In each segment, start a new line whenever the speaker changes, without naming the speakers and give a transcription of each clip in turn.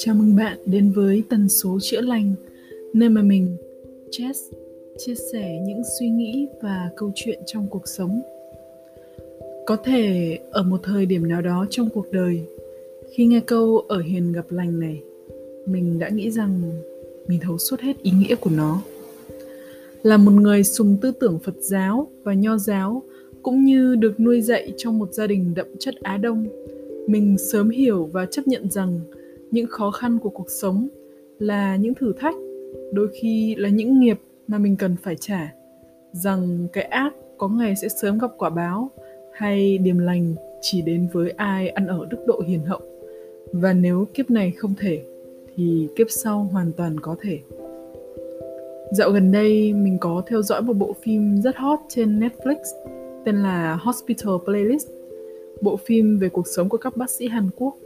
Chào mừng bạn đến với tần số chữa lành, nơi mà mình, Jess, chia sẻ những suy nghĩ và câu chuyện trong cuộc sống. Có thể ở một thời điểm nào đó trong cuộc đời, khi nghe câu ở hiền gặp lành này, mình đã nghĩ rằng mình thấu suốt hết ý nghĩa của nó. Là một người sùng tư tưởng Phật giáo và Nho giáo, cũng như được nuôi dạy trong một gia đình đậm chất Á Đông, mình sớm hiểu và chấp nhận rằng những khó khăn của cuộc sống là những thử thách, đôi khi là những nghiệp mà mình cần phải trả. Rằng cái ác có ngày sẽ sớm gặp quả báo hay điềm lành chỉ đến với ai ăn ở đức độ hiền hậu. Và nếu kiếp này không thể, thì kiếp sau hoàn toàn có thể. Dạo gần đây, mình có theo dõi một bộ phim rất hot trên netflix, tên là hospital playlist, bộ phim về cuộc sống của các bác sĩ hàn quốc.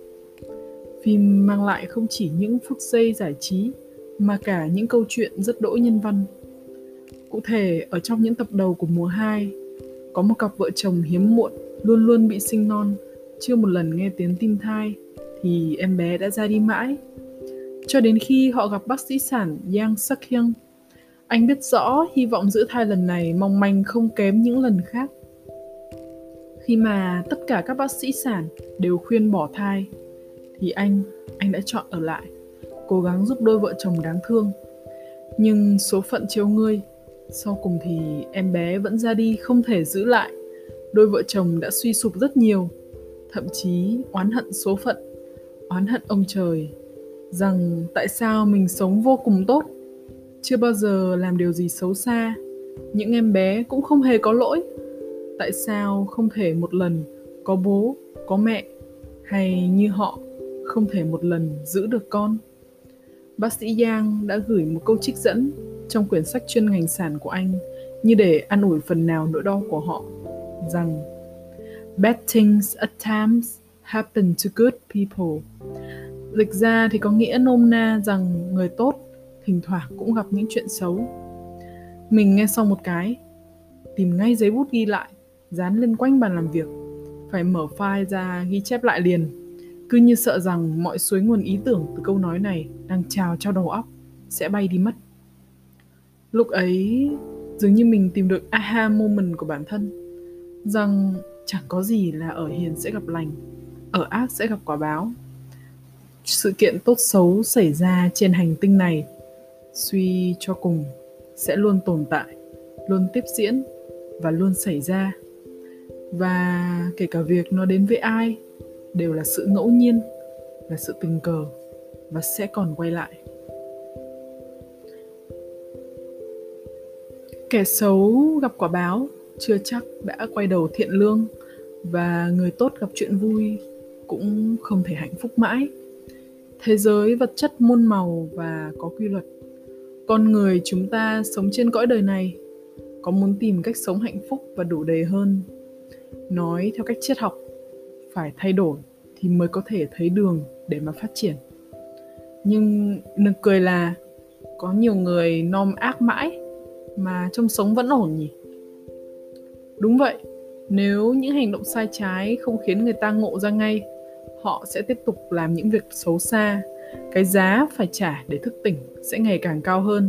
Phim mang lại không chỉ những phút giây giải trí mà cả những câu chuyện rất đỗi nhân văn. Cụ thể, ở trong những tập đầu của mùa 2, có một cặp vợ chồng hiếm muộn luôn luôn bị sinh non, chưa một lần nghe tiếng tim thai thì em bé đã ra đi mãi. Cho đến khi họ gặp bác sĩ sản Yang Suk Hyung, anh biết rõ hy vọng giữ thai lần này mong manh không kém những lần khác. Khi mà tất cả các bác sĩ sản đều khuyên bỏ thai, thì anh anh đã chọn ở lại, cố gắng giúp đôi vợ chồng đáng thương. Nhưng số phận chiếu ngươi, sau cùng thì em bé vẫn ra đi không thể giữ lại. Đôi vợ chồng đã suy sụp rất nhiều, thậm chí oán hận số phận, oán hận ông trời, rằng tại sao mình sống vô cùng tốt, chưa bao giờ làm điều gì xấu xa. Những em bé cũng không hề có lỗi. Tại sao không thể một lần có bố, có mẹ, hay như họ không thể một lần giữ được con. Bác sĩ Yang đã gửi một câu trích dẫn trong quyển sách chuyên ngành sản của anh như để an ủi phần nào nỗi đau của họ rằng Bad things at times happen to good people. Dịch ra thì có nghĩa nôm na rằng người tốt thỉnh thoảng cũng gặp những chuyện xấu. Mình nghe xong một cái, tìm ngay giấy bút ghi lại, dán lên quanh bàn làm việc, phải mở file ra ghi chép lại liền cứ như sợ rằng mọi suối nguồn ý tưởng từ câu nói này đang trào cho đầu óc sẽ bay đi mất. Lúc ấy, dường như mình tìm được aha moment của bản thân, rằng chẳng có gì là ở hiền sẽ gặp lành, ở ác sẽ gặp quả báo. Sự kiện tốt xấu xảy ra trên hành tinh này, suy cho cùng, sẽ luôn tồn tại, luôn tiếp diễn và luôn xảy ra. Và kể cả việc nó đến với ai đều là sự ngẫu nhiên, là sự tình cờ và sẽ còn quay lại. Kẻ xấu gặp quả báo, chưa chắc đã quay đầu thiện lương và người tốt gặp chuyện vui cũng không thể hạnh phúc mãi. Thế giới vật chất muôn màu và có quy luật. Con người chúng ta sống trên cõi đời này, có muốn tìm cách sống hạnh phúc và đủ đầy hơn. Nói theo cách triết học phải thay đổi thì mới có thể thấy đường để mà phát triển. Nhưng nực cười là có nhiều người nom ác mãi mà trong sống vẫn ổn nhỉ? Đúng vậy, nếu những hành động sai trái không khiến người ta ngộ ra ngay, họ sẽ tiếp tục làm những việc xấu xa. Cái giá phải trả để thức tỉnh sẽ ngày càng cao hơn.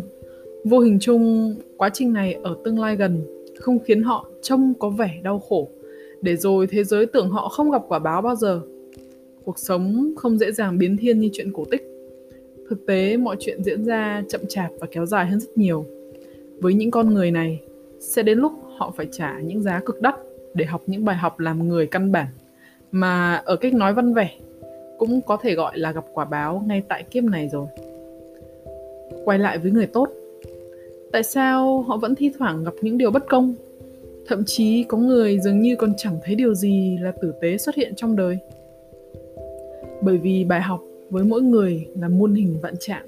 Vô hình chung, quá trình này ở tương lai gần không khiến họ trông có vẻ đau khổ để rồi thế giới tưởng họ không gặp quả báo bao giờ. Cuộc sống không dễ dàng biến thiên như chuyện cổ tích. Thực tế, mọi chuyện diễn ra chậm chạp và kéo dài hơn rất nhiều. Với những con người này, sẽ đến lúc họ phải trả những giá cực đắt để học những bài học làm người căn bản. Mà ở cách nói văn vẻ, cũng có thể gọi là gặp quả báo ngay tại kiếp này rồi. Quay lại với người tốt, tại sao họ vẫn thi thoảng gặp những điều bất công? Thậm chí có người dường như còn chẳng thấy điều gì là tử tế xuất hiện trong đời. Bởi vì bài học với mỗi người là muôn hình vạn trạng.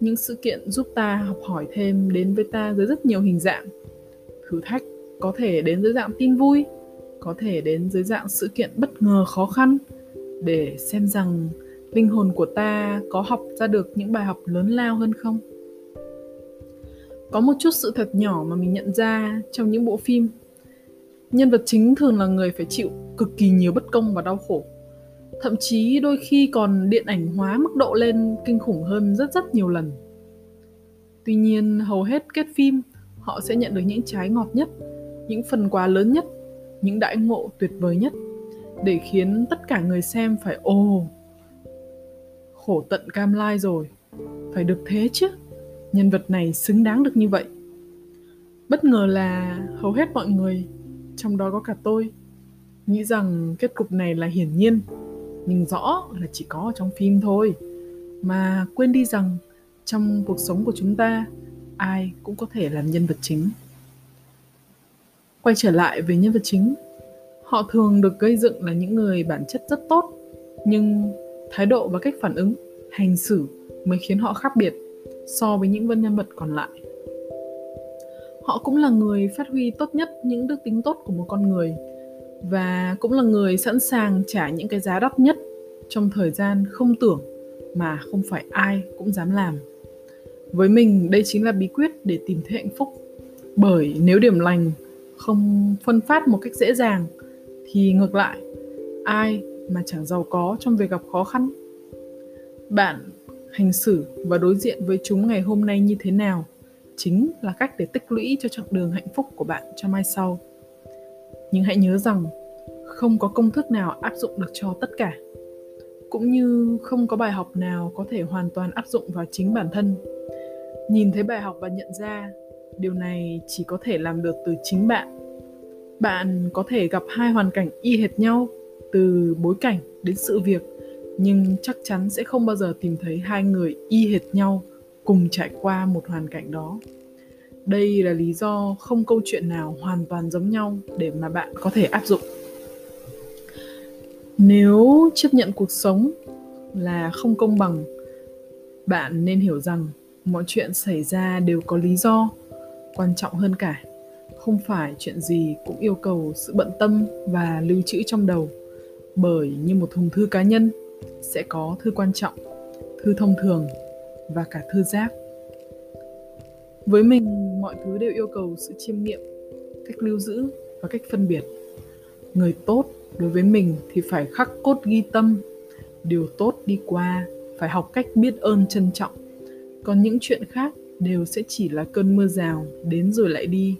Những sự kiện giúp ta học hỏi thêm đến với ta dưới rất nhiều hình dạng. Thử thách có thể đến dưới dạng tin vui, có thể đến dưới dạng sự kiện bất ngờ khó khăn, để xem rằng linh hồn của ta có học ra được những bài học lớn lao hơn không có một chút sự thật nhỏ mà mình nhận ra trong những bộ phim. Nhân vật chính thường là người phải chịu cực kỳ nhiều bất công và đau khổ. Thậm chí đôi khi còn điện ảnh hóa mức độ lên kinh khủng hơn rất rất nhiều lần. Tuy nhiên, hầu hết kết phim, họ sẽ nhận được những trái ngọt nhất, những phần quà lớn nhất, những đại ngộ tuyệt vời nhất, để khiến tất cả người xem phải, ồ, khổ tận cam lai rồi, phải được thế chứ? Nhân vật này xứng đáng được như vậy. Bất ngờ là hầu hết mọi người, trong đó có cả tôi, nghĩ rằng kết cục này là hiển nhiên, nhưng rõ là chỉ có trong phim thôi. Mà quên đi rằng trong cuộc sống của chúng ta, ai cũng có thể làm nhân vật chính. Quay trở lại với nhân vật chính, họ thường được gây dựng là những người bản chất rất tốt, nhưng thái độ và cách phản ứng, hành xử mới khiến họ khác biệt so với những vân nhân vật còn lại. Họ cũng là người phát huy tốt nhất những đức tính tốt của một con người và cũng là người sẵn sàng trả những cái giá đắt nhất trong thời gian không tưởng mà không phải ai cũng dám làm. Với mình, đây chính là bí quyết để tìm thấy hạnh phúc. Bởi nếu điểm lành không phân phát một cách dễ dàng, thì ngược lại, ai mà chẳng giàu có trong việc gặp khó khăn? Bạn hành xử và đối diện với chúng ngày hôm nay như thế nào, chính là cách để tích lũy cho chặng đường hạnh phúc của bạn cho mai sau. Nhưng hãy nhớ rằng, không có công thức nào áp dụng được cho tất cả, cũng như không có bài học nào có thể hoàn toàn áp dụng vào chính bản thân. Nhìn thấy bài học và nhận ra, điều này chỉ có thể làm được từ chính bạn. Bạn có thể gặp hai hoàn cảnh y hệt nhau, từ bối cảnh đến sự việc nhưng chắc chắn sẽ không bao giờ tìm thấy hai người y hệt nhau cùng trải qua một hoàn cảnh đó. Đây là lý do không câu chuyện nào hoàn toàn giống nhau để mà bạn có thể áp dụng. Nếu chấp nhận cuộc sống là không công bằng, bạn nên hiểu rằng mọi chuyện xảy ra đều có lý do, quan trọng hơn cả, không phải chuyện gì cũng yêu cầu sự bận tâm và lưu trữ trong đầu bởi như một thùng thư cá nhân sẽ có thư quan trọng, thư thông thường và cả thư giác. Với mình, mọi thứ đều yêu cầu sự chiêm nghiệm, cách lưu giữ và cách phân biệt. Người tốt đối với mình thì phải khắc cốt ghi tâm. Điều tốt đi qua phải học cách biết ơn trân trọng. Còn những chuyện khác đều sẽ chỉ là cơn mưa rào đến rồi lại đi.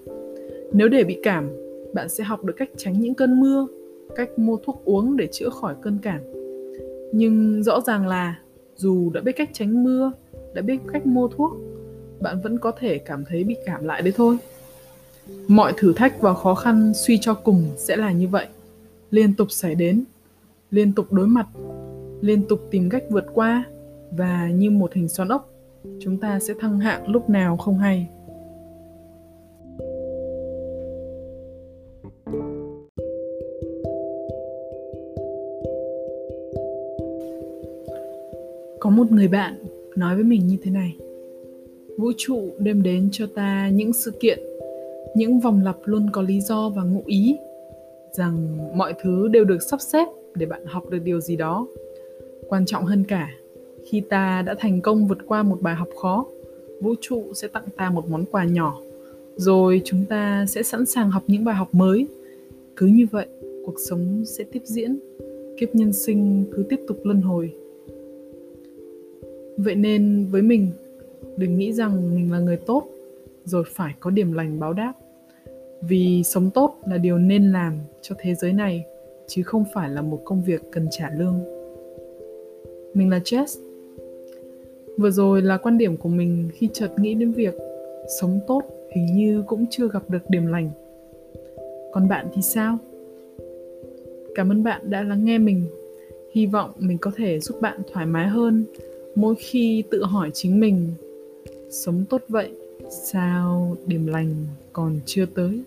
Nếu để bị cảm, bạn sẽ học được cách tránh những cơn mưa, cách mua thuốc uống để chữa khỏi cơn cảm nhưng rõ ràng là, dù đã biết cách tránh mưa, đã biết cách mua thuốc, bạn vẫn có thể cảm thấy bị cảm lại đấy thôi. Mọi thử thách và khó khăn suy cho cùng sẽ là như vậy. Liên tục xảy đến, liên tục đối mặt, liên tục tìm cách vượt qua, và như một hình xoắn ốc, chúng ta sẽ thăng hạng lúc nào không hay. Một người bạn nói với mình như thế này. Vũ trụ đem đến cho ta những sự kiện, những vòng lặp luôn có lý do và ngụ ý rằng mọi thứ đều được sắp xếp để bạn học được điều gì đó. Quan trọng hơn cả, khi ta đã thành công vượt qua một bài học khó, vũ trụ sẽ tặng ta một món quà nhỏ, rồi chúng ta sẽ sẵn sàng học những bài học mới. Cứ như vậy, cuộc sống sẽ tiếp diễn. Kiếp nhân sinh cứ tiếp tục luân hồi vậy nên với mình, đừng nghĩ rằng mình là người tốt, rồi phải có điểm lành báo đáp. Vì sống tốt là điều nên làm cho thế giới này, chứ không phải là một công việc cần trả lương. Mình là jess. Vừa rồi là quan điểm của mình khi chợt nghĩ đến việc sống tốt hình như cũng chưa gặp được điểm lành. Còn bạn thì sao? Cảm ơn bạn đã lắng nghe mình. Hy vọng mình có thể giúp bạn thoải mái hơn mỗi khi tự hỏi chính mình, sống tốt vậy, sao điểm lành còn chưa tới?